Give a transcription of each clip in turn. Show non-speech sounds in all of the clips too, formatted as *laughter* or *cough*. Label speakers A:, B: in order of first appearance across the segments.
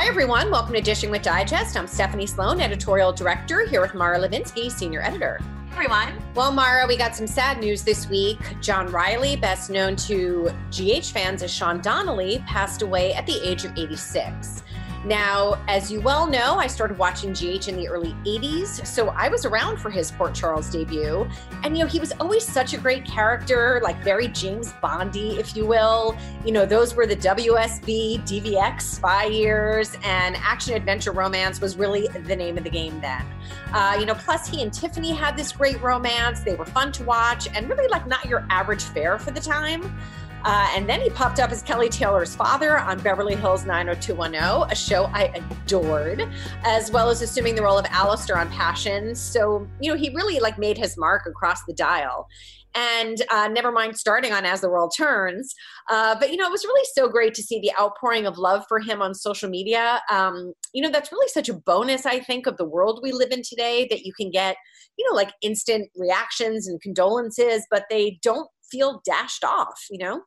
A: Hi, everyone. Welcome to Dishing with Digest. I'm Stephanie Sloan, editorial director, here with Mara Levinsky, senior editor.
B: Everyone.
A: Well, Mara, we got some sad news this week. John Reilly, best known to GH fans as Sean Donely, passed away at the age of 86. Now, as you well know, I started watching GH in the early 80s, so I was around for his Port Charles debut. And, you know, he was always such a great character, like very James Bondy, if you will. You know, those were the WSB, DVX spy years, and action adventure romance was really the name of the game then. Uh, you know, plus he and Tiffany had this great romance. They were fun to watch and really like not your average fare for the time. Uh, and then he popped up as Kelly Taylor's father on Beverly Hills 90210, a show I adored, as well as assuming the role of Alistair on Passion. So, you know, he really like made his mark across the dial. And uh, never mind starting on As the World Turns. Uh, but, you know, it was really so great to see the outpouring of love for him on social media. Um, you know, that's really such a bonus, I think, of the world we live in today that you can get, you know, like instant reactions and condolences, but they don't feel dashed off, you know?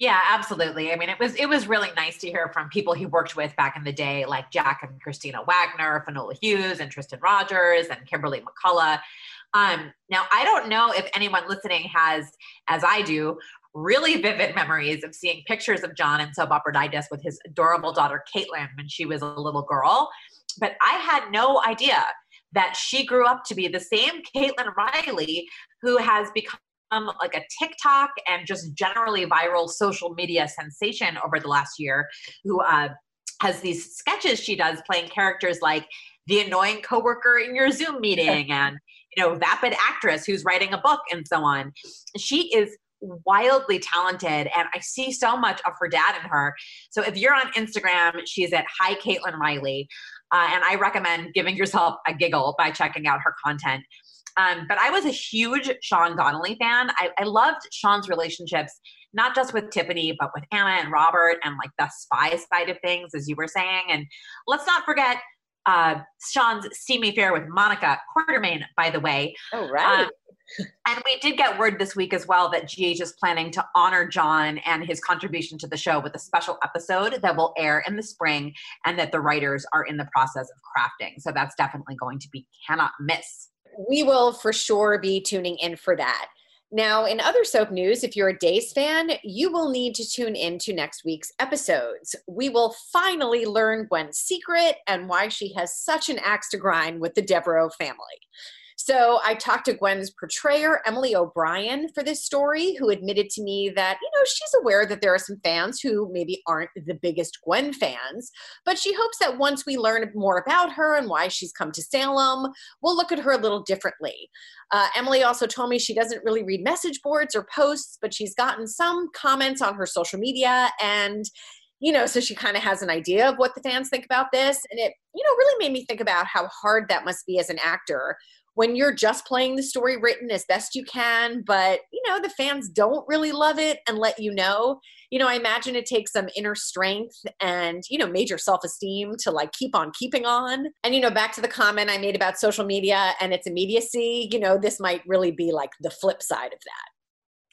B: Yeah, absolutely. I mean, it was it was really nice to hear from people he worked with back in the day, like Jack and Kristina Wagner, Finola Hughes, and Tristan Rogers, and Kimberly McCullough. Um, now, I don't know if anyone listening has, as I do, really vivid memories of seeing pictures of John in Soap Opera Digest with his adorable daughter Caitlin when she was a little girl. But I had no idea that she grew up to be the same Caitlin Reilly who has become like a TikTok and just generally viral social media sensation over the last year, who uh, has these sketches she does playing characters like the annoying coworker in your Zoom meeting *laughs* and you know vapid actress who's writing a book and so on. She is wildly talented and I see so much of her dad in her. So if you're on Instagram, she's at Hi Caitlin Reilly. Uh, and I recommend giving yourself a giggle by checking out her content. Um, but I was a huge Sean Donely fan. I, I loved Sean's relationships, not just with Tiffany, but with Anna and Robert and like the spy side of things, as you were saying. And let's not forget uh, Sean's steamy affair with Monica Quartermaine, by the way.
A: Oh, right. Um,
B: and we did get word this week as well that GH is planning to honor John and his contribution to the show with a special episode that will air in the spring and that the writers are in the process of crafting. So that's definitely going to be cannot miss
A: we will for sure be tuning in for that. Now, in other soap news, if you're a Days fan, you will need to tune in to next week's episodes. We will finally learn Gwen's secret and why she has such an axe to grind with the Deveraux family. So I talked to Gwen's portrayer, Emily O'Brien, for this story, who admitted to me that, you know, she's aware that there are some fans who maybe aren't the biggest Gwen fans, but she hopes that once we learn more about her and why she's come to Salem, we'll look at her a little differently. Uh, Emily also told me she doesn't really read message boards or posts, but she's gotten some comments on her social media and you know, so she kind of has an idea of what the fans think about this. And it, you know, really made me think about how hard that must be as an actor when you're just playing the story written as best you can, but you know, the fans don't really love it and let you know. You know, I imagine it takes some inner strength and, you know, major self esteem to like keep on keeping on. And, you know, back to the comment I made about social media and its immediacy, you know, this might really be like the flip side of that.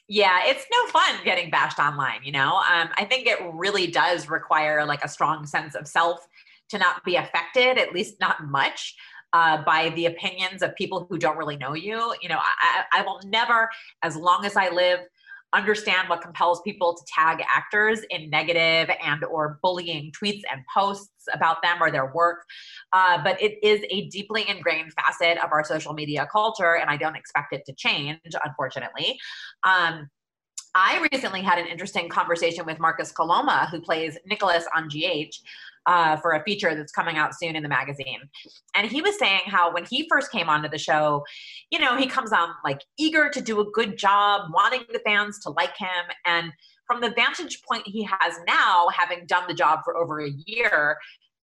B: Yeah, it's no fun getting bashed online, you know? Um, I think it really does require like a strong sense of self to not be affected, at least not much uh, by the opinions of people who don't really know you. You know, I, I will never, as long as I live, understand what compels people to tag actors in negative and or bullying tweets and posts about them or their work uh, but it is a deeply ingrained facet of our social media culture and i don't expect it to change unfortunately um, I recently had an interesting conversation with Marcus Coloma, who plays Nikolas on GH, uh, for a feature that's coming out soon in the magazine. And he was saying how when he first came onto the show, you know, he comes on like eager to do a good job, wanting the fans to like him. And from the vantage point he has now, having done the job for over a year,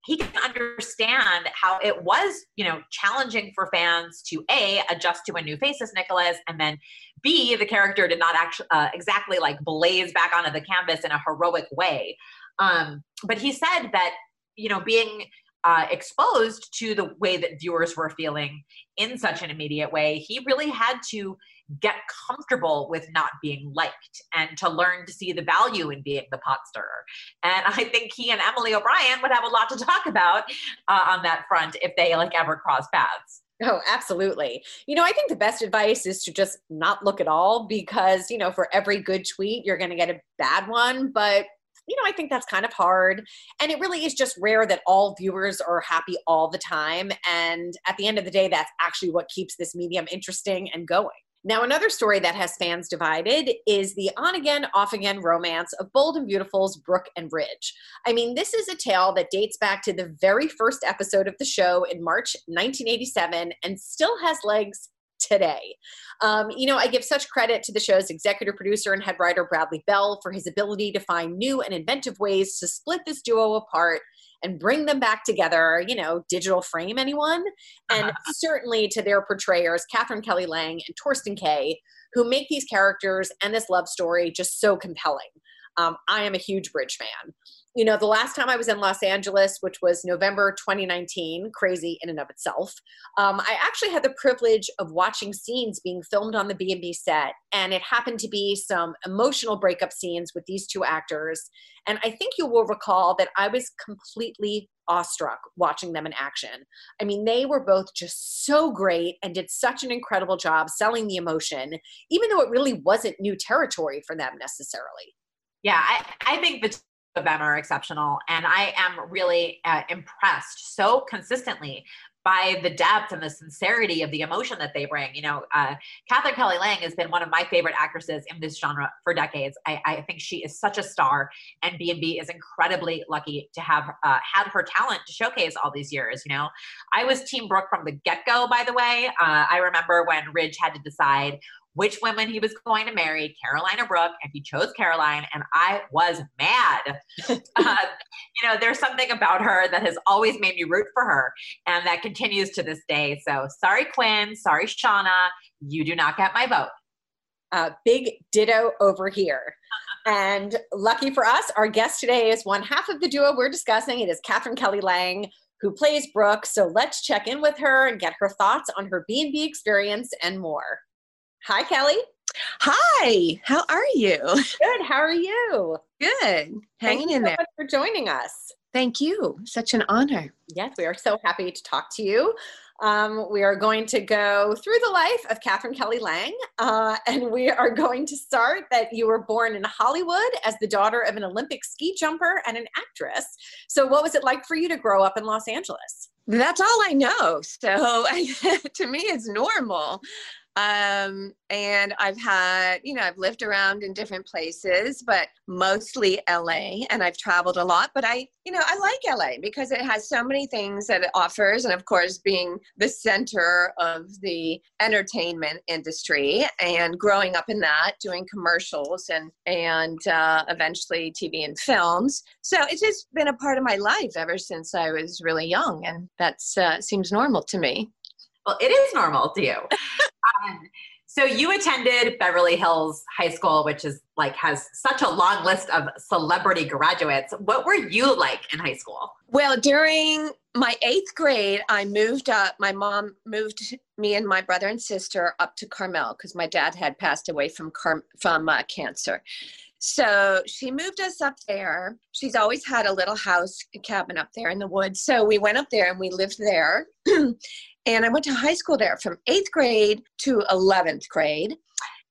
B: he can understand how it was, you know, challenging for fans to a adjust to a new face as Nikolas, and then b the character did not actually uh, exactly like blaze back onto the canvas in a heroic way. Um, but he said that you know, being uh, exposed to the way that viewers were feeling in such an immediate way, he really had to get comfortable with not being liked and to learn to see the value in being the pot stirrer. And I think he and Emily O'Brien would have a lot to talk about uh, on that front if they like ever cross paths.
A: Oh, absolutely. You know, I think the best advice is to just not look at all because, you know, for every good tweet, you're going to get a bad one. But you know, I think that's kind of hard. And it really is just rare that all viewers are happy all the time. And at the end of the day, that's actually what keeps this medium interesting and going. Now, another story that has fans divided is the on again, off again romance of Bold and Beautiful's Brooke and Ridge. I mean, this is a tale that dates back to the very first episode of the show in March 1987 and still has legs today. Um, you know, I give such credit to the show's executive producer and head writer, Bradley Bell, for his ability to find new and inventive ways to split this duo apart and bring them back together. You know, digital frame anyone? And uh-huh. certainly to their portrayers, Katherine Kelly Lang and Thorsten Kaye, who make these characters and this love story just so compelling. Um, I am a huge Bridge fan you know, the last time I was in Los Angeles, which was November 2019, crazy in and of itself, um, I actually had the privilege of watching scenes being filmed on the B&B set. And it happened to be some emotional breakup scenes with these two actors. And I think you will recall that I was completely awestruck watching them in action. I mean, they were both just so great and did such an incredible job selling the emotion, even though it really wasn't new territory for them necessarily.
B: Yeah, I, I think the of them are exceptional. And I am really uh, impressed so consistently by the depth and the sincerity of the emotion that they bring. You know, uh, Katherine Kelly Lang has been one of my favorite actresses in this genre for decades. I, I think she is such a star, and B&B is incredibly lucky to have uh, had her talent to showcase all these years. You know, I was Team Brooke from the get go. By the way, uh, I remember when Ridge had to decide which women he was going to marry, Caroline or Brooke, and he chose Caroline, and I was mad. *laughs* uh, you know, there's something about her that has always made me root for her, and that continues to this day. So sorry, Quinn. Sorry, Shauna. You do not get my vote.
A: Uh, big ditto over here. *laughs* and lucky for us, our guest today is one half of the duo we're discussing. It is Katherine Kelly Lang, who plays Brooke. So let's check in with her and get her thoughts on her B&B experience and more. Hi, Kelly.
C: Hi, how are you?
A: Good. How are you?
C: Good. Hanging
A: in
C: so there.
A: for joining us.
C: Thank you. Such an honor.
A: Yes, we are so happy to talk to you. Um, we are going to go through the life of Katherine Kelly Lang, uh, and we are going to start that you were born in Hollywood as the daughter of an Olympic ski jumper and an actress. So, what was it like for you to grow up in Los Angeles?
C: That's all I know. So, *laughs* to me, it's normal. Um, and I've had, you know, I've lived around in different places, but mostly LA, and I've traveled a lot. But I, you know, I like LA because it has so many things that it offers, and of course, being the center of the entertainment industry, and growing up in that, doing commercials and and uh, eventually TV and films. So it's just been a part of my life ever since I was really young, and that uh, seems normal to me.
B: Well, it is normal to you. um, so you attended Beverly Hills High School, which is like has such a long list of celebrity graduates. What were you like in high school?
C: Well, during my eighth grade, I moved up. My mom moved me and my brother and sister up to Carmel because my dad had passed away from car- from uh, cancer. So she moved us up there. She's always had a little house cabin up there in the woods. So we went up there and we lived there. *clears throat* and I went to high school there from eighth grade to 11th grade.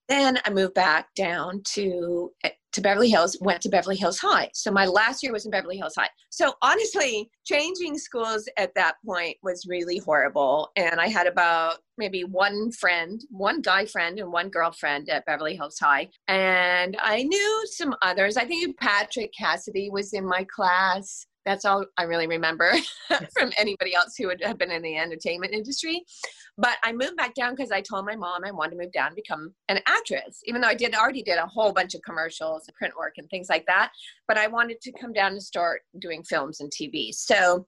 C: Then I moved back down to eh, to Beverly Hills, went to Beverly Hills High. So my last year was in Beverly Hills High. So honestly, changing schools at that point was really horrible. And I had about maybe one friend, one guy friend, and one girlfriend at Beverly Hills High. And I knew some others. I think Patrick Cassidy was in my class that's all I really remember *laughs* from anybody else who would have been in the entertainment industry. But I moved back down because I told my mom I wanted to move down and become an actress, even though I did already did a whole bunch of commercials and print work and things like that. But I wanted to come down and start doing films and TV. So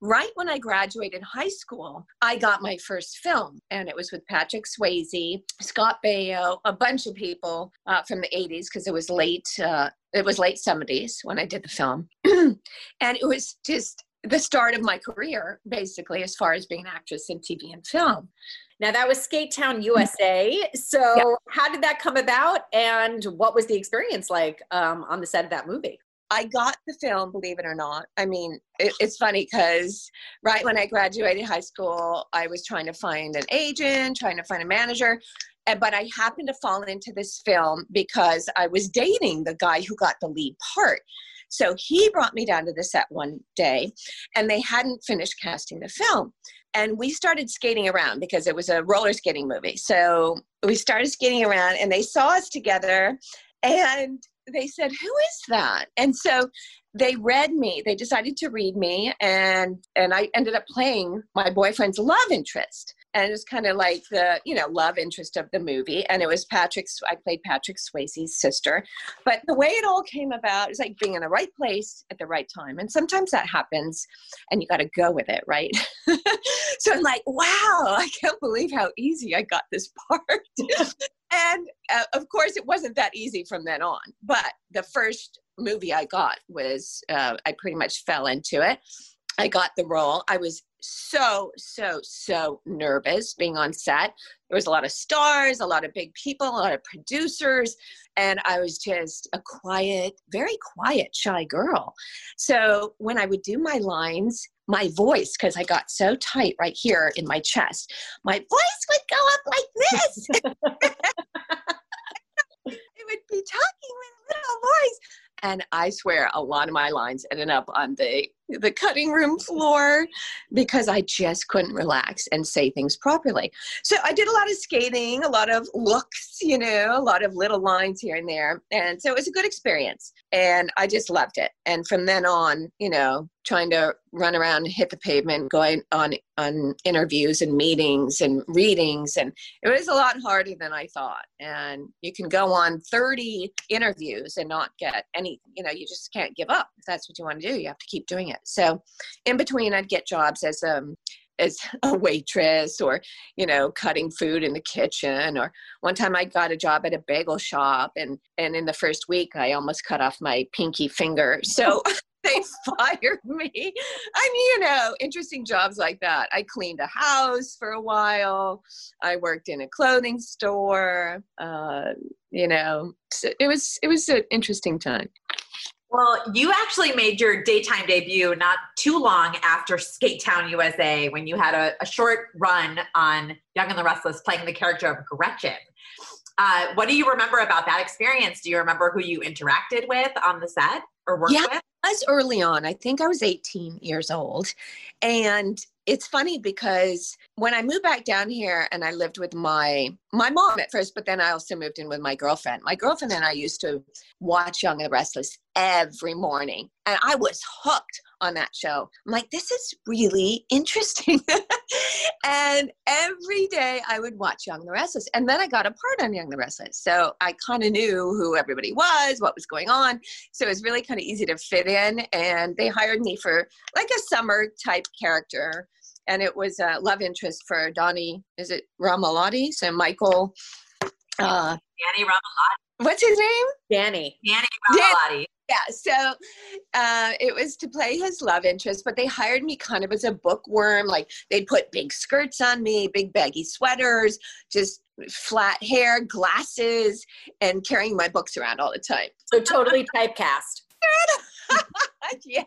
C: right when I graduated high school, I got my first film, and it was with Patrick Swayze, Scott Baio, a bunch of people uh, from the 80s because it was late. Uh, it was late 70s when I did the film, *clears throat* and it was just the start of my career, basically, as far as being an actress in TV and film.
A: Now that was Skate Town USA. So yeah. how did that come about, and what was the experience like um, on the set of that movie?
C: I got the film, believe it or not. I mean, it, it's funny because right when I graduated high school, I was trying to find an agent, trying to find a manager. But I happened to fall into this film because I was dating the guy who got the lead part. So he brought me down to the set one day, and they hadn't finished casting the film. And we started skating around because it was a roller skating movie. So we started skating around, and they saw us together. And they said, Who is that? And so they read me. They decided to read me, and and I ended up playing my boyfriend's love interest. And it was kind of like the you know love interest of the movie. And it was Patrick's. I played Patrick Swayze's sister. But the way it all came about is like being in the right place at the right time. And sometimes that happens, and you got to go with it, right? *laughs* so I'm like, wow, I can't believe how easy I got this part *laughs* and uh, of course it wasn't that easy from then on but the first movie i got was uh, i pretty much fell into it i got the role i was so so so nervous being on set there was a lot of stars a lot of big people a lot of producers and i was just a quiet very quiet shy girl so when i would do my lines my voice because I got so tight right here in my chest. My voice would go up like this. *laughs* it would be talking with little voice. And I swear a lot of my lines ended up on the the cutting room *laughs* floor because I just couldn't relax and say things properly. So I did a lot of skating, a lot of looks, you know, a lot of little lines here and there. And so it was a good experience and I just loved it. And from then on, you know, trying to run around and hit the pavement, going on on interviews and meetings and readings, and it was a lot harder than I thought. And you can go on 30 interviews and not get any, you know, you just can't give up. If that's what you want to do, you have to keep doing it. So in between, I'd get jobs as um as *laughs* a waitress or you know cutting food in the kitchen or one time i got a job at a bagel shop and and in the first week i almost cut off my pinky finger. So *laughs* they fired me. I mean you know interesting jobs like that. I cleaned a house for a while. I worked in a clothing store. Uh, you know so it was it was an interesting time
B: well, you actually made your daytime debut not too long after Skate Town USA when you had a, a short run on Young and the Restless playing the character of Gretchen. Uh, what do you remember about that experience? Do you remember who you interacted with on the set or worked
C: yeah,
B: with?
C: was early on. I think I was 18 years old. And it's funny because when I moved back down here and I lived with my my mom at first, but then I also moved in with my girlfriend. My girlfriend and I used to watch Young and the Restless every morning, and I was hooked on that show. I'm like, this is really interesting. *laughs* and every day I would watch Young the Restless, and then I got a part on Young the Restless, so I kind of knew who everybody was, what was going on. So it was really kind of easy to fit in, and they hired me for like a summer type character and it was a love interest for Donnie. Is it Romalotti? So Michael.
B: Uh, Danny Romalotti.
C: What's his name?
A: Danny.
B: Danny Romalotti.
C: Yeah, so uh, it was to play his love interest, but they hired me kind of as a bookworm. Like they'd put big skirts on me, big baggy sweaters, just flat hair, glasses, and carrying my books around all the time.
A: So totally typecast. *laughs* *laughs*
C: yeah.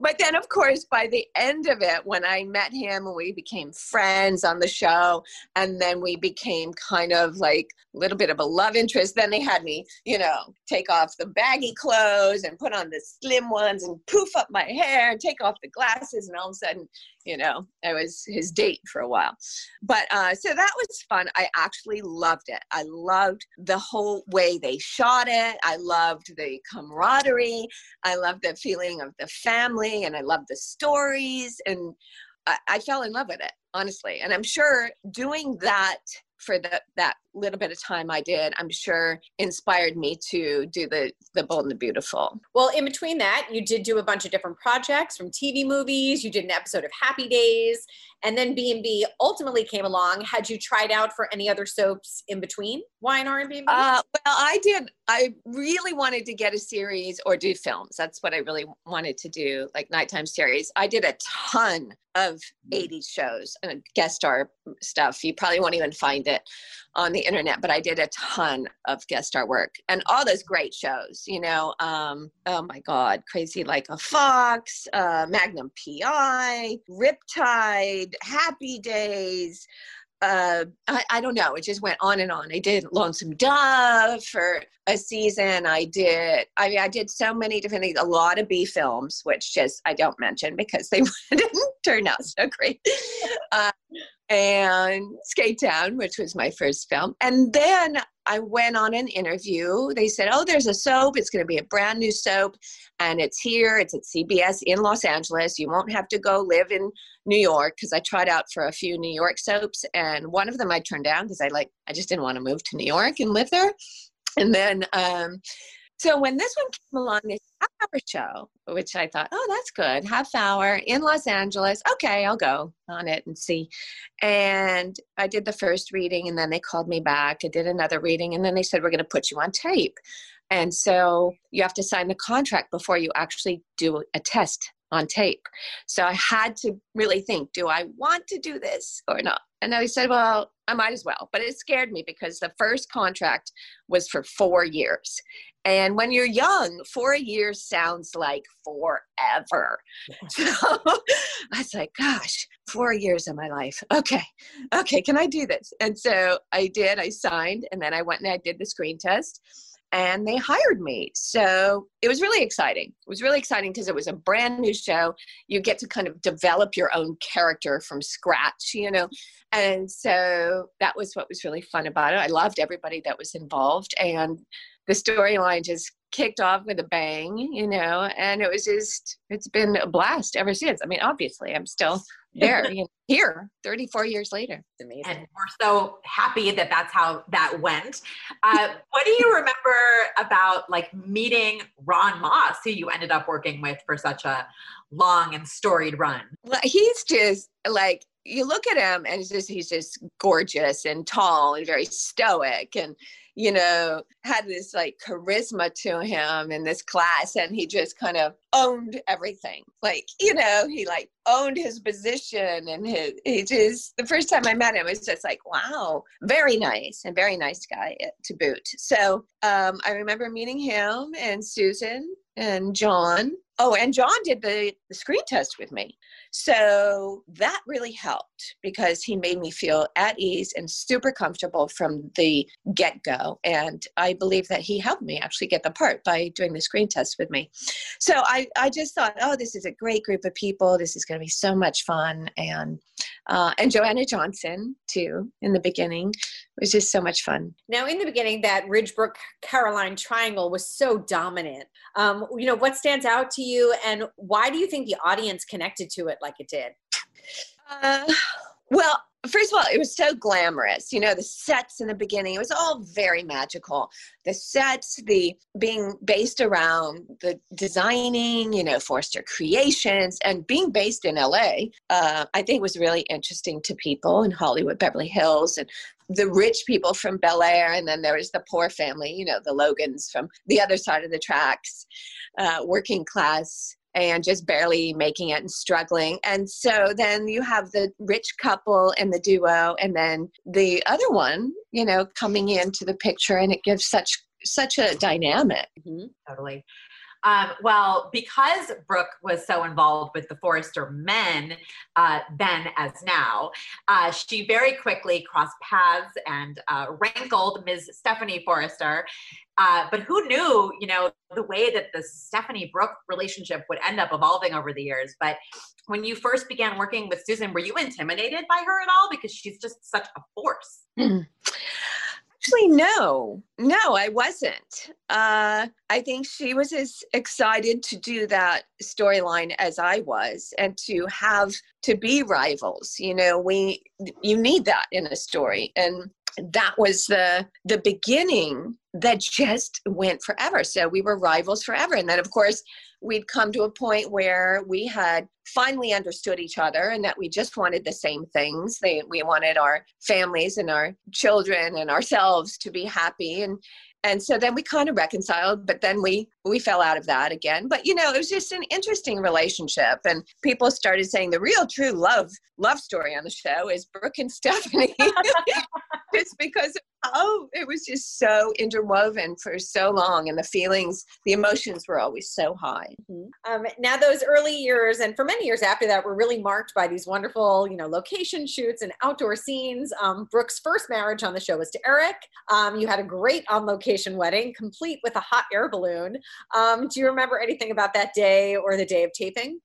C: But then, of course, by the end of it, when I met him and we became friends on the show, and then we became kind of like a little bit of a love interest, then they had me, you know, take off the baggy clothes and put on the slim ones and poof up my hair and take off the glasses. And all of a sudden, you know, I was his date for a while. But uh, so that was fun. I actually loved it. I loved the whole way they shot it. I loved the camaraderie. I loved the feeling of the family and I loved the stories. And I, I fell in love with it, honestly. And I'm sure doing that for the, that little bit of time I did, I'm sure inspired me to do the the Bold and the Beautiful.
A: Well, in between that, you did do a bunch of different projects from TV movies. You did an episode of Happy Days, and then B&B ultimately came along. Had you tried out for any other soaps in between Y&R and B&B?
C: Uh, well, I did. I really wanted to get a series or do films. That's what I really wanted to do, like nighttime series. I did a ton of 80s shows and guest star stuff. You probably won't even find it on the internet, but I did a ton of guest star work and all those great shows, you know. Um, oh my God, Crazy Like a Fox, uh, Magnum PI, Riptide, Happy Days. Uh, I, I don't know. It just went on and on. I did Lonesome Dove for a season. I did. I mean, I did so many different things. A lot of B films, which just I don't mention because they *laughs* didn't turn out so great. Uh, and Skate Town, which was my first film. And then I went on an interview. They said, Oh, there's a soap. It's going to be a brand new soap. And it's here. It's at CBS in Los Angeles. You won't have to go live in New York because I tried out for a few New York soaps. And one of them I turned down because I like, I just didn't want to move to New York and live there. And then, um, so when this one came along, this half hour show, which I thought, oh, that's good, half hour in Los Angeles. Okay, I'll go on it and see. And I did the first reading, and then they called me back. I did another reading, and then they said, we're going to put you on tape. And so you have to sign the contract before you actually do a test on tape. So I had to really think, do I want to do this or not? And I said, well, I might as well. But it scared me because the first contract was for four years. And when you're young, four years sounds like forever. *laughs* So I was like, gosh, four years of my life. Okay, okay, can I do this? And so I did, I signed, and then I went and I did the screen test and they hired me. So it was really exciting. It was really exciting because it was a brand new show. You get to kind of develop your own character from scratch, you know. And so that was what was really fun about it. I loved everybody that was involved and the storyline just kicked off with a bang, you know, and it was just it's been a blast ever since. I mean, obviously, I'm still there, *laughs* you know, here, 34 years later.
A: It's amazing,
B: and we're so happy that that's how that went. Uh, what do you remember about like meeting Ron Moss, who you ended up working with for such a long and storied run?
C: Well, he's just like you look at him and he's just he's just gorgeous and tall and very stoic and you know, had this like charisma to him in this class and he just kind of owned everything. Like, you know, he like owned his position and his, he just, the first time I met him, was just like, wow, very nice and very nice guy to boot. So um, I remember meeting him and Susan and John. Oh, and John did the, the screen test with me. So that really helped because he made me feel at ease and super comfortable from the get go. And I believe that he helped me actually get the part by doing the screen test with me. So I, I just thought, oh, this is a great group of people. This is going to be so much fun. And uh, and Joanna Johnson too in the beginning. It was just so much fun.
A: Now, in the beginning, that Ridgebrook Caroline triangle was so dominant. Um, you know, what stands out to you, and why do you think the audience connected to it like it did?
C: Uh, well, first of all, it was so glamorous. You know, the sets in the beginning, it was all very magical. The sets, the being based around the designing, you know, Forrester Creations, and being based in LA, uh, I think was really interesting to people in Hollywood, Beverly Hills, and the rich people from Bel Air, and then there was the poor family, you know, the Logans from the other side of the tracks, uh, working class and just barely making it and struggling. And so then you have the rich couple and the duo, and then the other one, you know, coming into the picture, and it gives such such a dynamic.
B: Mm-hmm. Totally. Um, well, because Brooke was so involved with the Forrester men uh, then as now, uh, she very quickly crossed paths and uh, rankled Ms. Stephanie Forrester. Uh, but who knew, you know, the way that the Stephanie Brooke relationship would end up evolving over the years. But when you first began working with Susan, were you intimidated by her at all? Because she's just such a force. *clears throat* *clears throat*
C: Actually, no, no, I wasn't. Uh, I think she was as excited to do that storyline as I was, and to have to be rivals. You know, we you need that in a story, and that was the the beginning that just went forever. So we were rivals forever, and then of course we'd come to a point where we had finally understood each other and that we just wanted the same things. They, we wanted our families and our children and ourselves to be happy and and so then we kind of reconciled but then we we fell out of that again. But you know it was just an interesting relationship. And people started saying the real true love love story on the show is brooke and *laughs* stephanie. *laughs* It's because oh it was just so interwoven for so long. And the feelings the emotions were always so high.
A: Mm-hmm. um, now those early years and for many years after that were really marked by these wonderful you know location shoots and outdoor scenes. Um, brooke's first marriage on the show was to eric. Um, you had a great on location wedding complete with a hot air balloon um, do you remember anything about that day or the day of taping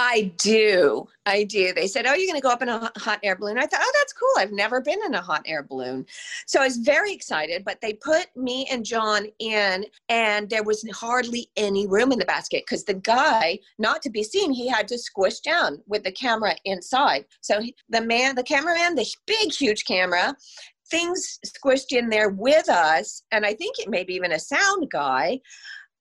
C: I do. I do. They said, Oh, you're going to go up in a hot air balloon. I thought, Oh, that's cool. I've never been in a hot air balloon. So I was very excited, but they put me and John in, and there was hardly any room in the basket because the guy, not to be seen, he had to squish down with the camera inside. So the man, the cameraman, the big, huge camera, things squished in there with us. And I think it maybe even a sound guy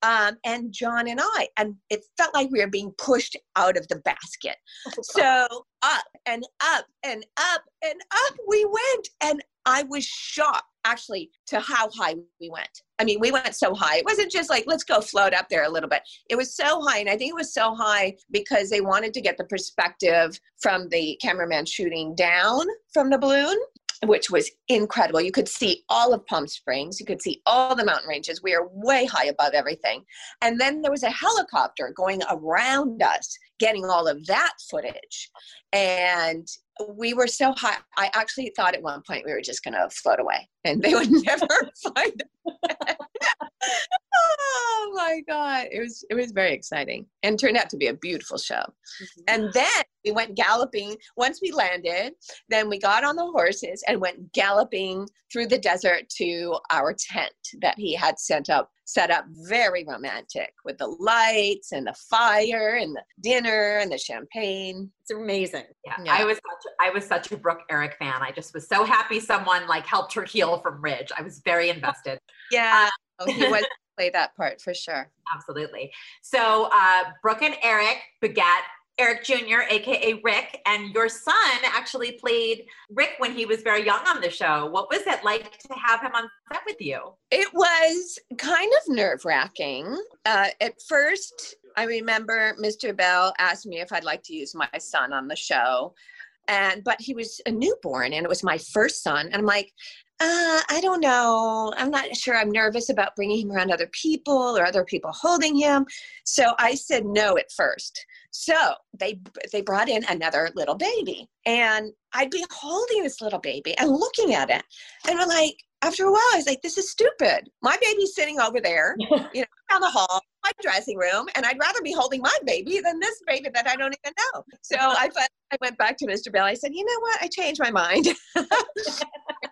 C: um, and John and I. And it felt like we were being pushed out of the basket. Oh, so up and up and up and up we went. And I was shocked actually to how high we went. I mean, we went so high. It wasn't just like, let's go float up there a little bit. It was so high. And I think it was so high because they wanted to get the perspective from the cameraman shooting down from the balloon which was incredible. You could see all of Palm Springs, you could see all the mountain ranges. We are way high above everything. And then there was a helicopter going around us, getting all of that footage. And we were so high. I actually thought at one point we were just going to float away and they would *laughs* never find oh my god. It was it was very exciting and turned out to be a beautiful show. Mm-hmm. and then we went galloping. Once we landed then we got on the horses and went galloping through the desert to our tent that he had sent up set up very romantic with the lights and the fire and the dinner and the champagne.
A: It's amazing.
B: Yeah, yeah. i was such i was such a brooke eric fan. I just was so happy someone like helped her heal from ridge i was very invested
C: yeah uh, oh, he was *laughs* play that part for sure.
B: Absolutely. So uh, Brooke and Eric begat Eric Jr., aka Rick, and your son actually played Rick when he was very young on the show. What was it like to have him on set with you?
C: It was kind of nerve wracking. Uh, at first, I remember Mr. Bell asked me if I'd like to use my son on the show. And but he was a newborn and it was my first son. And I'm like, uh, I don't know. I'm not sure. I'm nervous about bringing him around other people or other people holding him. So I said no at first. So they they brought in another little baby, and I'd be holding this little baby and looking at it, and I'm like, after a while, I was like, this is stupid. My baby's sitting over there, *laughs* you know, down the hall, my dressing room, and I'd rather be holding my baby than this baby that I don't even know. So I, I went back to Mr. Bell. I said, you know what? I changed my mind. *laughs*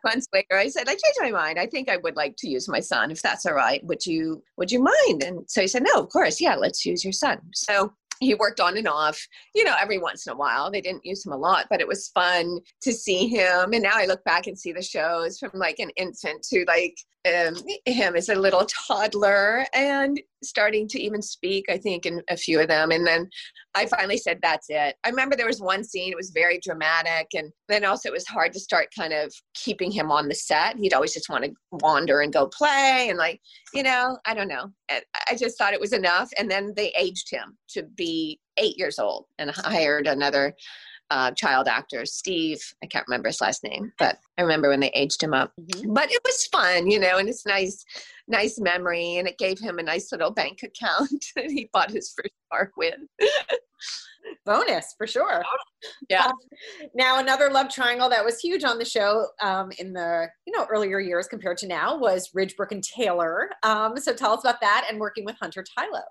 C: months later, I said, I changed my mind. I think I would like to use my son, if that's all right. Would you would you mind? And so he said, No, of course, yeah, let's use your son. So he worked on and off, you know, every once in a while. They didn't use him a lot, but it was fun to see him. And now I look back and see the shows from like an infant to like um, him as a little toddler and starting to even speak, I think, in a few of them. And then I finally said, that's it. I remember there was one scene, it was very dramatic. And then also it was hard to start kind of keeping him on the set. He'd always just want to wander and go play. And like, you know, I don't know. I just thought it was enough. And then they aged him to be eight years old and hired another uh, child actor, Steve. I can't remember his last name, but I remember when they aged him up. Mm-hmm. But it was fun, you know, and it's nice, nice memory, and it gave him a nice little bank account *laughs* that he bought his first car with. *laughs*
A: bonus for sure.
C: Yeah. Um,
A: now another love triangle that was huge on the show um, in the you know earlier years compared to now was Ridgebrook and Taylor. Um, so tell us about that and working with Hunter Tylo.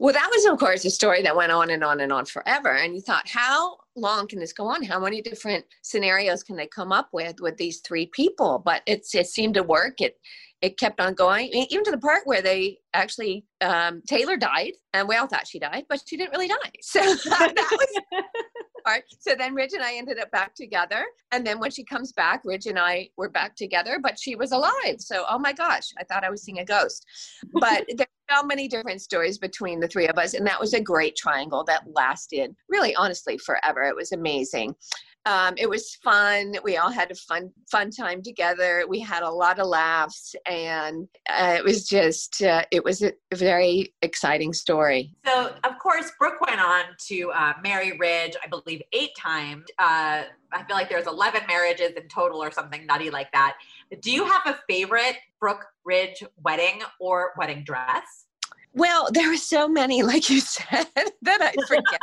C: Well, that was, of course, a story that went on and on and on forever. And you thought, how long can this go on? How many different scenarios can they come up with with these three people? But it's it seemed to work. It it kept on going, even to the part where they actually um, Taylor died, and we all thought she died, but she didn't really die. So *laughs* that was part. So then Ridge and I ended up back together, and then when she comes back, Ridge and I were back together, but she was alive. So oh my gosh, I thought I was seeing a ghost. But *laughs* there's so many different stories between the three of us, and that was a great triangle that lasted really, honestly, forever. It was amazing um, it was fun. We all had a fun fun time together. We had a lot of laughs, and uh, it was just uh, it was a very exciting story.
B: So, of course, Brooke went on to uh, marry Ridge, I believe, eight times. Uh, I feel like there's 11 marriages in total or something nutty like that. Do you have a favorite Brooke Ridge wedding or wedding dress?
C: Well, there were so many, like you *laughs* said, that I forget.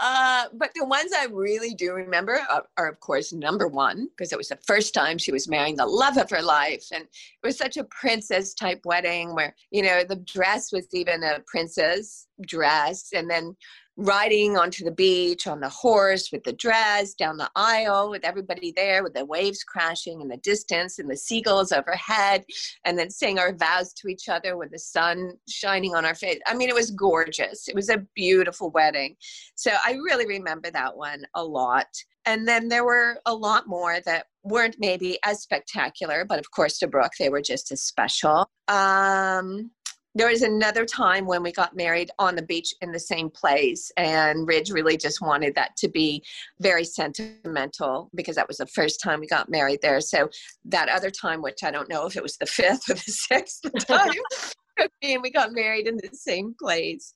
C: Uh, but the ones I really do remember are, are of course, number one, because it was the first time she was marrying the love of her life. And it was such a princess type wedding where, you know, the dress was even a princess dress. And then riding onto the beach on the horse with the dress down the aisle with everybody there with the waves crashing in the distance and the seagulls overhead and then saying our vows to each other with the sun shining on our face. I mean it was gorgeous. It was a beautiful wedding. So i really remember that one a lot. And then there were a lot more that weren't maybe as spectacular but of course to brooke they were just as special. Um there was another time when we got married on the beach in the same place and ridge really just wanted that to be very sentimental because that was the first time we got married there. So that other time which i don't know if it was the *laughs* fifth or the sixth *laughs* time and we got married in the same place.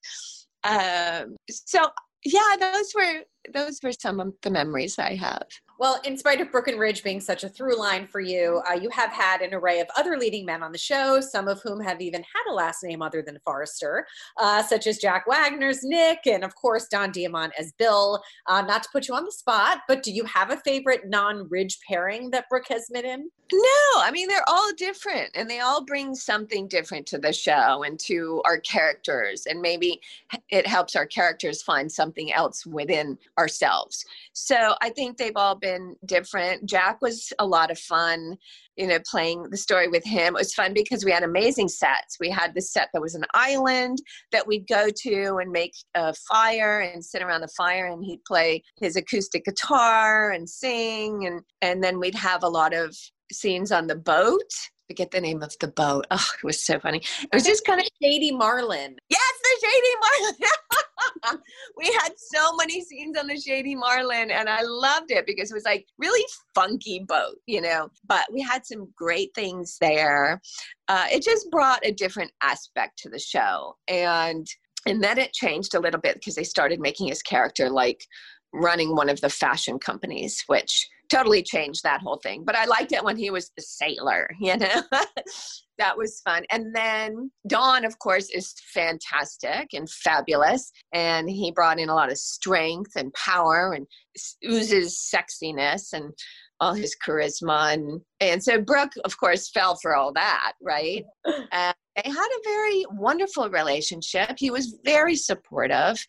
C: Um, so yeah those were those were some of the memories i have
A: well, in spite of Brooke and Ridge being such a through line for you, uh, you have had an array of other leading men on the show, some of whom have even had a last name other than Forrester, uh, such as Jack Wagner's Nick, and of course, Don Diamont as Bill. Uh, not to put you on the spot, but do you have a favorite non Ridge pairing that Brooke has met in?
C: No, I mean, they're all different and they all bring something different to the show and to our characters. And maybe it helps our characters find something else within ourselves. So I think they've all been different. Jack was a lot of fun, you know, playing the story with him. It was fun because we had amazing sets. We had the set that was an island that we'd go to and make a fire and sit around the fire and he'd play his acoustic guitar and sing and and then we'd have a lot of scenes on the boat forget the name of the boat. Oh, it was so funny. It was just kind of
A: Shady Marlin.
C: Yes, the Shady Marlin. *laughs* we had so many scenes on the Shady Marlin, and I loved it because it was like really funky boat, you know. But we had some great things there. Uh, it just brought a different aspect to the show, and and then it changed a little bit because they started making his character like running one of the fashion companies, which totally changed that whole thing. But I liked it when he was the sailor, you know. *laughs* that was fun. And then Don, of course, is fantastic and fabulous. And he brought in a lot of strength and power and oozes sexiness and all his charisma. And, and so Brooke, of course, fell for all that, right? *laughs* And they had a very wonderful relationship. He was very supportive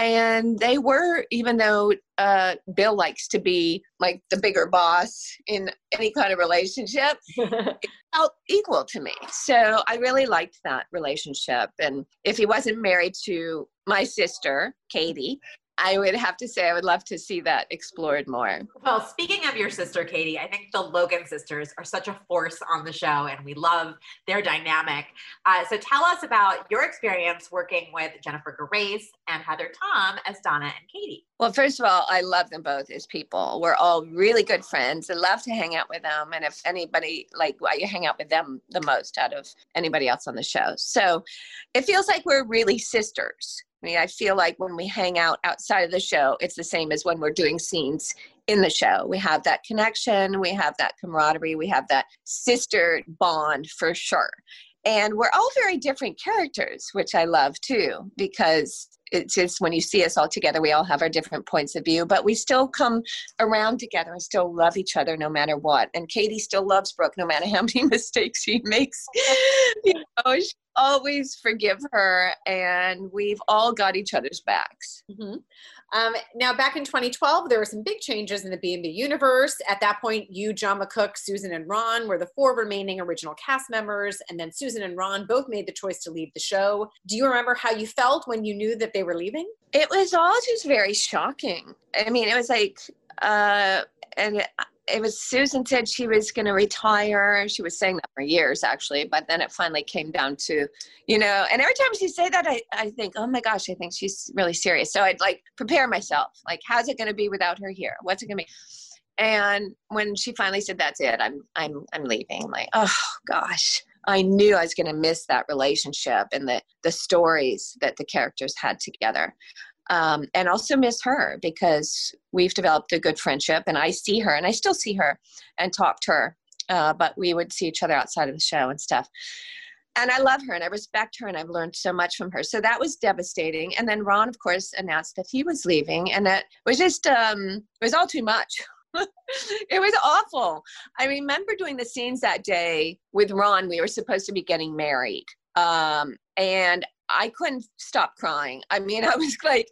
C: and they were even though uh, bill likes to be like the bigger boss in any kind of relationship *laughs* felt equal to me. So i really liked that relationship. And if he wasn't married to my sister katie I would have to say I would love to see that explored more.
B: Well, speaking of your sister, Katie, I think the Logan sisters are such a force on the show and we love their dynamic. Uh, so tell us about your experience working with Jennifer Gareis and Heather Tom as Donna and Katie.
C: Well, first of all, I love them both as people. We're all really good friends. I love to hang out with them. And if anybody, like, you hang out with them the most out of anybody else on the show. So it feels like we're really sisters I mean, I feel like when we hang out outside of the show, it's the same as when we're doing scenes in the show. We have that connection, we have that camaraderie, we have that sister bond for sure. And we're all very different characters, which I love too, because it's just when you see us all together, we all have our different points of view, but we still come around together and still love each other no matter what. And Katie still loves Brooke no matter how *laughs* many mistakes she makes. *laughs* you know, she always forgive her, and we've all got each other's backs.
A: Mm-hmm. Um, now, back in 2012, there were some big changes in the B&B universe. At that point, you, John McCook, Susan, and Ron were the four remaining original cast members, and then Susan and Ron both made the choice to leave the show. Do you remember how you felt when you knew that they were leaving?
C: It was all just very shocking. I mean, it was like, uh, and it was Susan said she was going to retire. She was saying that for years, actually, but then it finally came down to, you know, and every time she say that, I, I think, oh my gosh, I think she's really serious. So I'd like prepare myself, like, how's it going to be without her here? What's it going to be? And when she finally said, that's it, I'm, I'm, I'm leaving. I'm like, oh gosh. I knew I was going to miss that relationship and the the stories that the characters had together um, and also miss her because we've developed a good friendship and I see her and I still see her and talk to her. Uh, but we would see each other outside of the show and stuff. And I love her and I respect her and I've learned so much from her. So that was devastating. And then Ron, of course, announced that he was leaving and that was just, um, it was all too much. *laughs* it was awful. I remember doing the scenes that day with Ron. We were supposed to be getting married. Um, and I couldn't stop crying. I mean, *laughs* I was like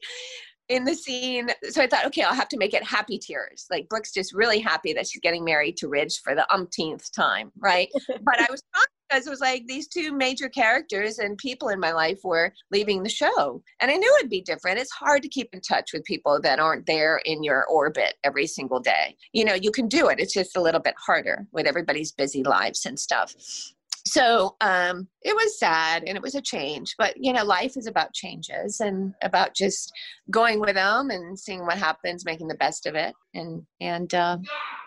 C: in the scene. So I thought, okay, I'll have to make it happy tears. Like Brooke's just really happy that she's getting married to Ridge for the umpteenth time, right? *laughs* but I was because it was like these two major characters and people in my life were leaving the show. And I knew it'd be different. It's hard to keep in touch with people that aren't there in your orbit every single day. You know, you can do it. It's just a little bit harder with everybody's busy lives and stuff so um, it was sad and it was a change but you know life is about changes and about just going with them and seeing what happens making the best of it. And and uh,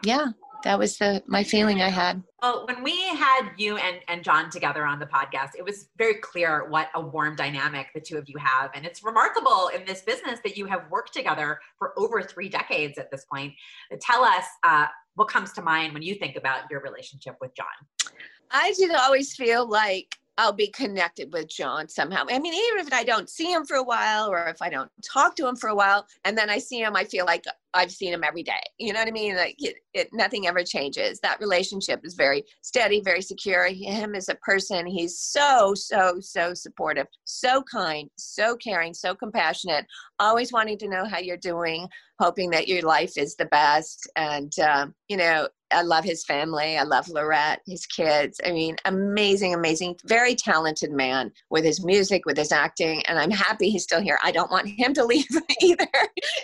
C: yeah that was the my feeling i had.
B: Well when we had you and, and john together on the podcast it was very clear what a warm dynamic the two of you have. And it's remarkable in this business that you have worked together for over three decades at this point. Tell us uh, what comes to mind when you think about your relationship with john?
C: I just always feel like I'll be connected with John somehow. I mean, even if I don't see him for a while or if I don't talk to him for a while and then I see him, I feel like I've seen him every day. You know what I mean? Like it, it, nothing ever changes. That relationship is very steady, very secure. Him as a person, he's so, so, so supportive, so kind, so caring, so compassionate, always wanting to know how you're doing, hoping that your life is the best. And, um, you know, I love his family. I love Laurette, his kids. I mean, amazing, amazing, very talented man with his music, with his acting. And I'm happy he's still here. I don't want him to *laughs* leave either.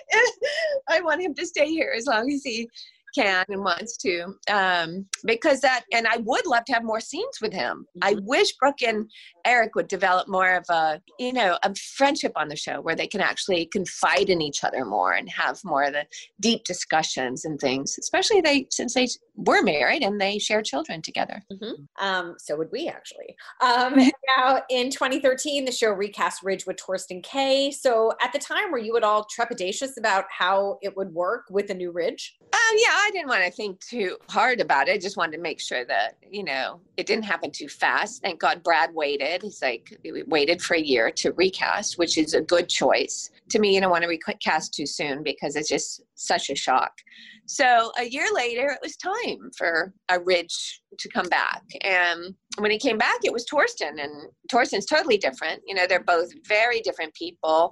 C: *laughs* I want him to stay here as long as he can and wants to um, because that and i would love to have more scenes with him. Mm-hmm. i wish brooke and eric would develop more of a you know a friendship on the show where they can actually confide in each other more and have more of the deep discussions and things especially they since they were married and they share children together.
A: Mm-hmm. um, so would we actually. Um, *laughs* now in 2013 the show recast ridge with Thorsten Kaye. So at the time were you at all trepidatious about how it would work with a new ridge?
C: Um, yeah I didn't want to think too hard about it. I just wanted to make sure that, you know, it didn't happen too fast. Thank God Brad waited. He's like, waited for a year to recast, which is a good choice. To me, you don't want to recast too soon because it's just such a shock So a year later, it was time for a Ridge to come back. And when he came back, it was Thorsten, and Thorsten's totally different. You know, they're both very different people.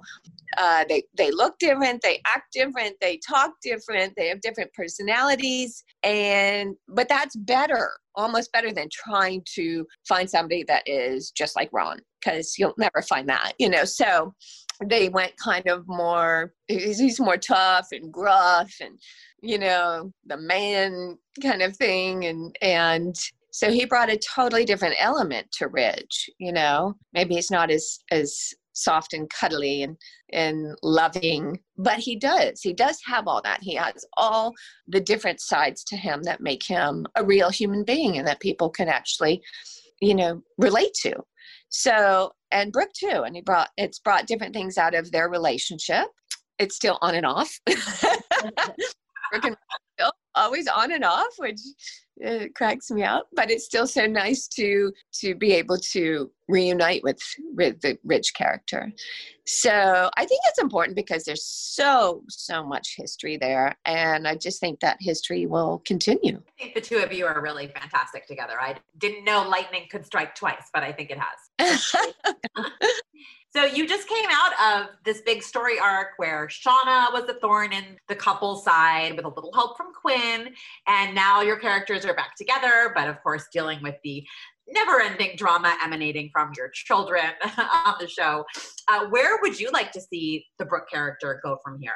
C: Uh, they they look different, they act different, they talk different, they have different personalities, and but that's better, almost better than trying to find somebody that is just like Ron, because you'll never find that. You know, so they went kind of more he's more tough and gruff and you know the man kind of thing. And and so he brought a totally different element to ridge you know. Maybe he's not as as soft and cuddly and and loving but he does. He does have all that. He has all the different sides to him that make him a real human being and that people can actually you know relate to so and brooke too and he brought it's brought different things out of their relationship. It's still on and off *laughs* and always on and off which it cracks me up but it's still so nice to to be able to reunite with with the Ridge character. So i think it's important because there's so so much history there and i just think that history will continue.
B: I think the two of you are really fantastic together. I didn't know lightning could strike twice but i think it has *laughs* So you just came out of this big story arc where Shauna was the thorn in the couple's side with a little help from Quinn. And now your characters are back together, but of course, dealing with the never ending drama emanating from your children *laughs* on the show. Uh, where would you like to see the Brooke character go from here?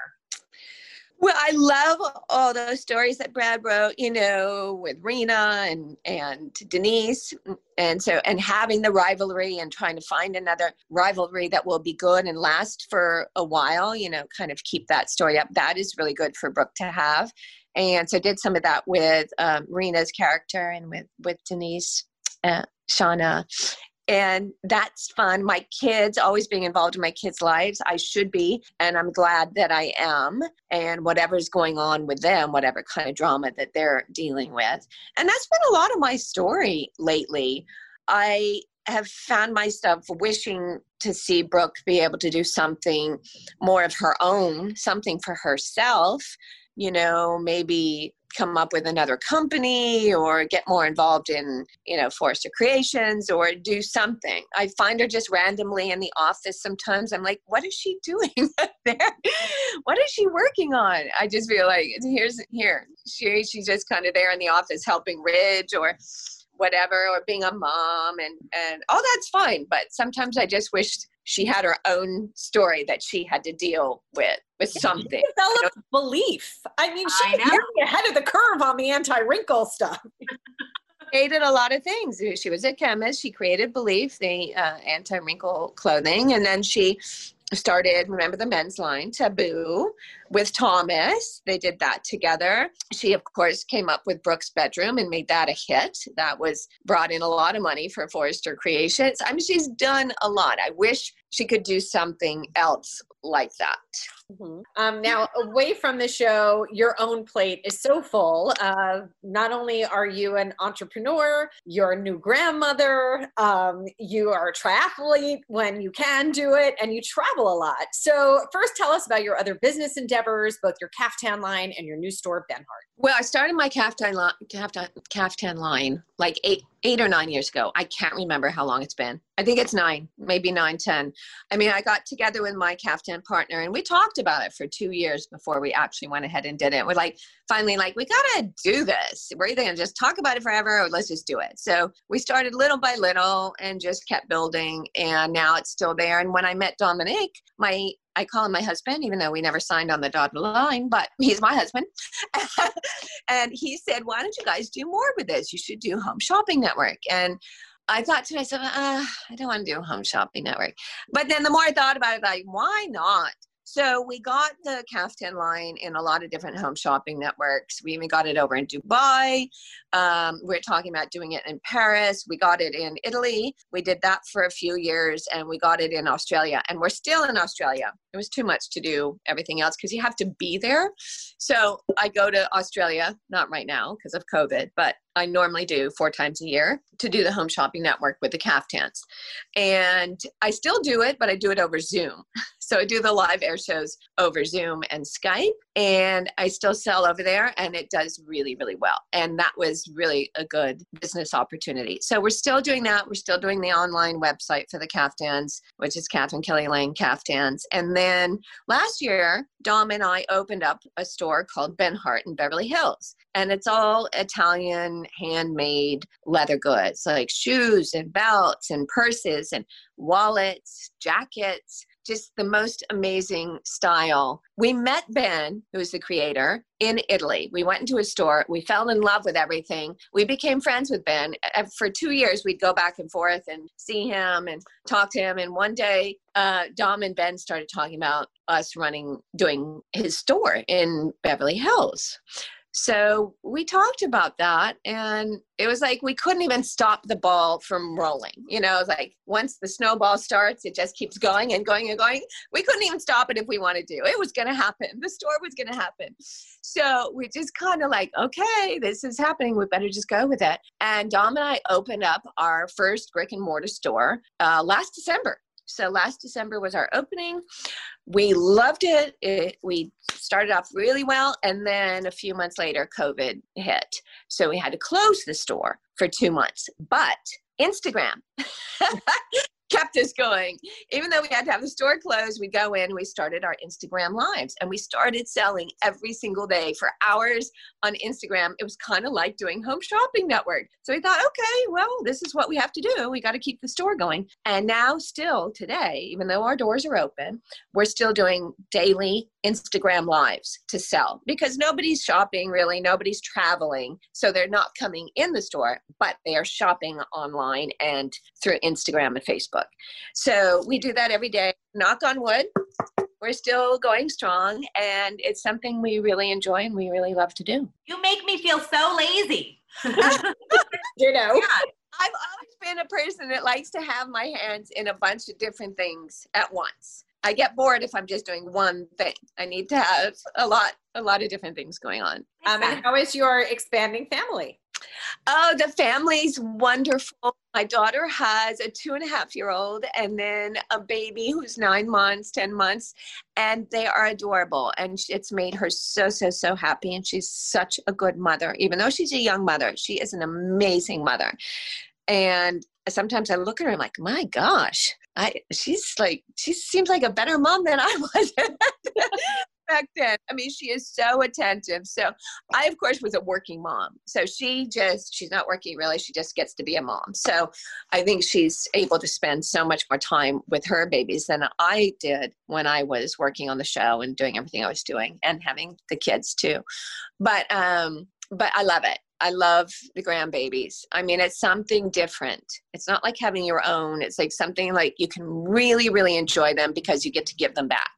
C: Well, I love all those stories that Brad wrote, you know, with Rena and and Denise, and so and having the rivalry and trying to find another rivalry that will be good and last for a while, you know, kind of keep that story up. That is really good for Brooke to have, and so did some of that with um, Rena's character and with with Denise, uh, Shauna, and that's fun. My kids, always being involved in my kids' lives, I should be, and I'm glad that I am. And whatever's going on with them, whatever kind of drama that they're dealing with. And that's been a lot of my story lately. I have found myself wishing to see Brooke be able to do something more of her own, something for herself, you know, maybe come up with another company or get more involved in you know forrester creations or do something. I find her just randomly in the office sometimes. I'm like what is she *laughs* doing there? What is she working on? I just feel like here's here. She she's just kind of there in the office helping ridge or whatever or being a mom and and all that's fine but sometimes i just wish she had her own story that she had to deal with with something.
A: She developed belief. I mean, she's very ahead of the curve on the anti-wrinkle stuff. *laughs*
C: created a lot of things. She was a chemist. She created Belief, the uh, anti-wrinkle clothing, and then she started remember the men's line taboo with thomas they did that together she of course came up with brooke's bedroom and made that a hit that was brought in a lot of money for forrester creations i mean she's done a lot i wish she could do something else like that.
A: Mm-hmm. Um, now, away from the show, your own plate is so full. Uh, not only are you an entrepreneur, you're a new grandmother, um, you are a triathlete when you can do it, and you travel a lot. So, first, tell us about your other business endeavors, both your caftan line and your new store, Benhart.
C: Well, I started my caftan, line, caftan, caftan line like eight eight or nine years ago. I can't remember how long it's been. I think it's nine, maybe nine, ten. I mean, I got together with my caftan partner and we talked about it for two years before we actually went ahead and did it. We're like, finally, like, we gotta do this. We're either gonna just talk about it forever or let's just do it. So we started little by little and just kept building, and now it's still there. And when I met Dominique, my I call him my husband, even though we never signed on the dotted line, but *laughs* he's my husband. *laughs* and he said, Why don't you guys do more with this? You should do Home Shopping Network. And I thought to myself, uh, I don't want to do home shopping network. But then the more I thought about it, like, why not? So we got the Caftan line in a lot of different home shopping networks. We even got it over in Dubai. Um, we're talking about doing it in Paris. We got it in Italy. We did that for a few years and we got it in Australia. And we're still in Australia. It was too much to do everything else because you have to be there. So I go to Australia, not right now because of COVID, but I normally do four times a year to do the home shopping network with the caftans. And I still do it, but I do it over Zoom. *laughs* So I do the live air shows over Zoom and Skype. And I still sell over there and it does really, really well. And that was really a good business opportunity. So we're still doing that. We're still doing the online website for the caftans, which is Katherine Kelly Lang Caftans. And then last year, Dom and I opened up a store called Benhart in Beverly Hills. And it's all Italian handmade leather goods like shoes and belts and purses and wallets, jackets just the most amazing style. We met Ben, who's the creator, in Italy. We went into a store. We fell in love with everything. We became friends with Ben. For two years, we'd go back and forth and see him and talk to him. And one day, uh, Dom and Ben started talking about us running, doing his store in Beverly Hills. So we talked about that, and it was like we couldn't even stop the ball from rolling. You know, like once the snowball starts, it just keeps going and going and going. We couldn't even stop it if we wanted to. It was going to happen. The store was going to happen. So we just kind of like, okay, this is happening. We better just go with it. And Dom and I opened up our first brick and mortar store uh, last December. So last December was our opening. We loved it. it. We started off really well. And then a few months later, COVID hit. So we had to close the store for two months. But Instagram *laughs* kept us going. Even though we had to have the store closed, we go in, we started our Instagram lives and we started selling every single day for hours on Instagram. It was kind of like doing Home Shopping Network. So we thought, okay, well, this is what we have to do. We got to keep the store going. And now, still today, even though our doors are open, we're still doing daily Instagram lives to sell because nobody's shopping really, nobody's traveling. So they're not coming in the store, but they are shopping online and through Instagram and Facebook. So we do that every day. Knock on wood, we're still going strong and it's something we really enjoy and we really love to do.
B: You make me feel so lazy. *laughs*
A: you know.
C: Yeah. I've always been a person that likes to have my hands in a bunch of different things at once. I get bored if I'm just doing one thing. I need to have a lot, a lot of different things going on.
A: Um, and how is your expanding family?
C: Oh, the family's wonderful. My daughter has a two and a half year old and then a baby who's nine months, 10 months, and they are adorable. And it's made her so, so, so happy. And she's such a good mother. Even though she's a young mother, she is an amazing mother. And sometimes I look at her, I'm like, my gosh, I she's like she seems like a better mom than I *laughs* was back then. I mean, she is so attentive. So I of course was a working mom. So she just she's not working really, she just gets to be a mom. So I think she's able to spend so much more time with her babies than I did when I was working on the show and doing everything I was doing and having the kids too. But um but I love it. I love the grandbabies. I mean, it's something different. It's not like having your own. It's like something like you can really, really enjoy them because you get to give them back.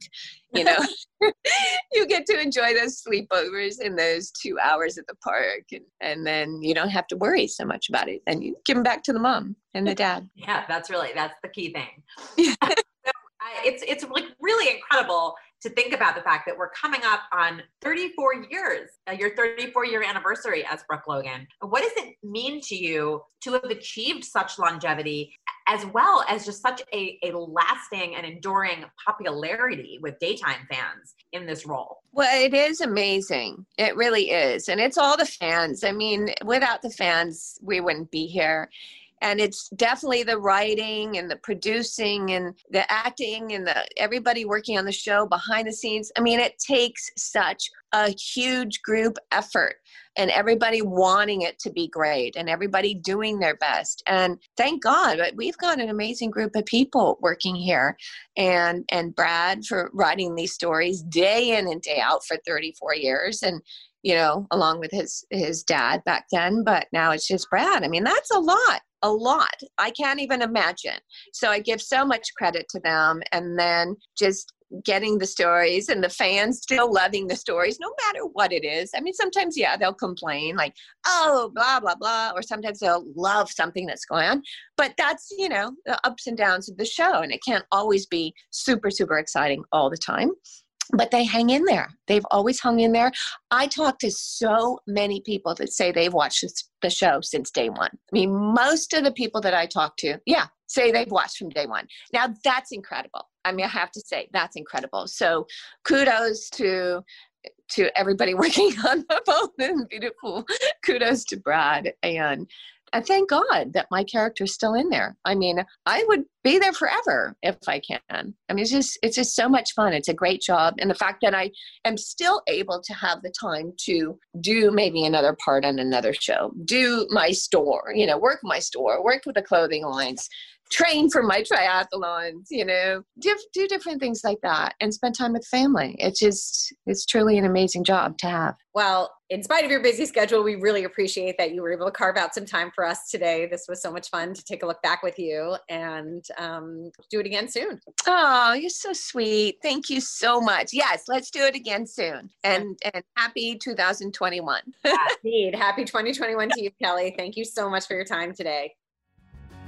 C: You know, *laughs* *laughs* you get to enjoy those sleepovers in those two hours at the park, and, and then you don't have to worry so much about it. And you give them back to the mom and the dad. *laughs*
B: Yeah, that's really that's the key thing. Yeah. so, I, it's it's like really incredible to think about the fact that we're coming up on 34 years, uh, your 34 year anniversary as Brooke Logan. What does it mean to you to have achieved such longevity as well as just such a, a lasting and enduring popularity with daytime fans in this role?
C: Well, it is amazing. It really is. And it's all the fans. I mean, without the fans, we wouldn't be here and it's definitely the writing and the producing and the acting and the everybody working on the show behind the scenes. I mean it takes such a huge group effort and everybody wanting it to be great and everybody doing their best. And thank god we've got an amazing group of people working here. And and brad for writing these stories day in and day out for 34 years. And you know along with his his dad back then but now it's just brad i mean that's a lot a lot. I can't even imagine. So I give so much credit to them. And then just getting the stories and the fans still loving the stories no matter what it is. I mean, sometimes, yeah, they'll complain like, oh, blah, blah, blah. Or sometimes they'll love something that's going on. But that's, you know, the ups and downs of the show. And it can't always be super, super exciting all the time but they hang in there. They've always hung in there. I talk to so many people that say they've watched the show since day one. I mean, most of the people that I talk to, yeah, say they've watched from day one. Now, that's incredible. I mean, I have to say, that's incredible. So, kudos to to everybody *laughs* working on the bold and beautiful. Kudos to Brad and and thank God that my character's still in there. I mean, I would be there forever if I can. I mean, it's just it's just so much fun. It's a great job, and the fact that I am still able to have the time to do maybe another part on another show, do my store, you know, work my store, work with the clothing lines, train for my triathlons, you know, do, do different things like that and spend time with family. It's just, it's truly an amazing job to have.
A: Well, in spite of your busy schedule, we really appreciate that you were able to carve out some time for us today. This was so much fun to take a look back with you and um, do it again soon.
C: Oh, you're so sweet. Thank you so much. Yes, let's do it again soon. And and happy 2021.
A: Indeed. Happy 2021 to you, Kelly. Thank you so much for your time today.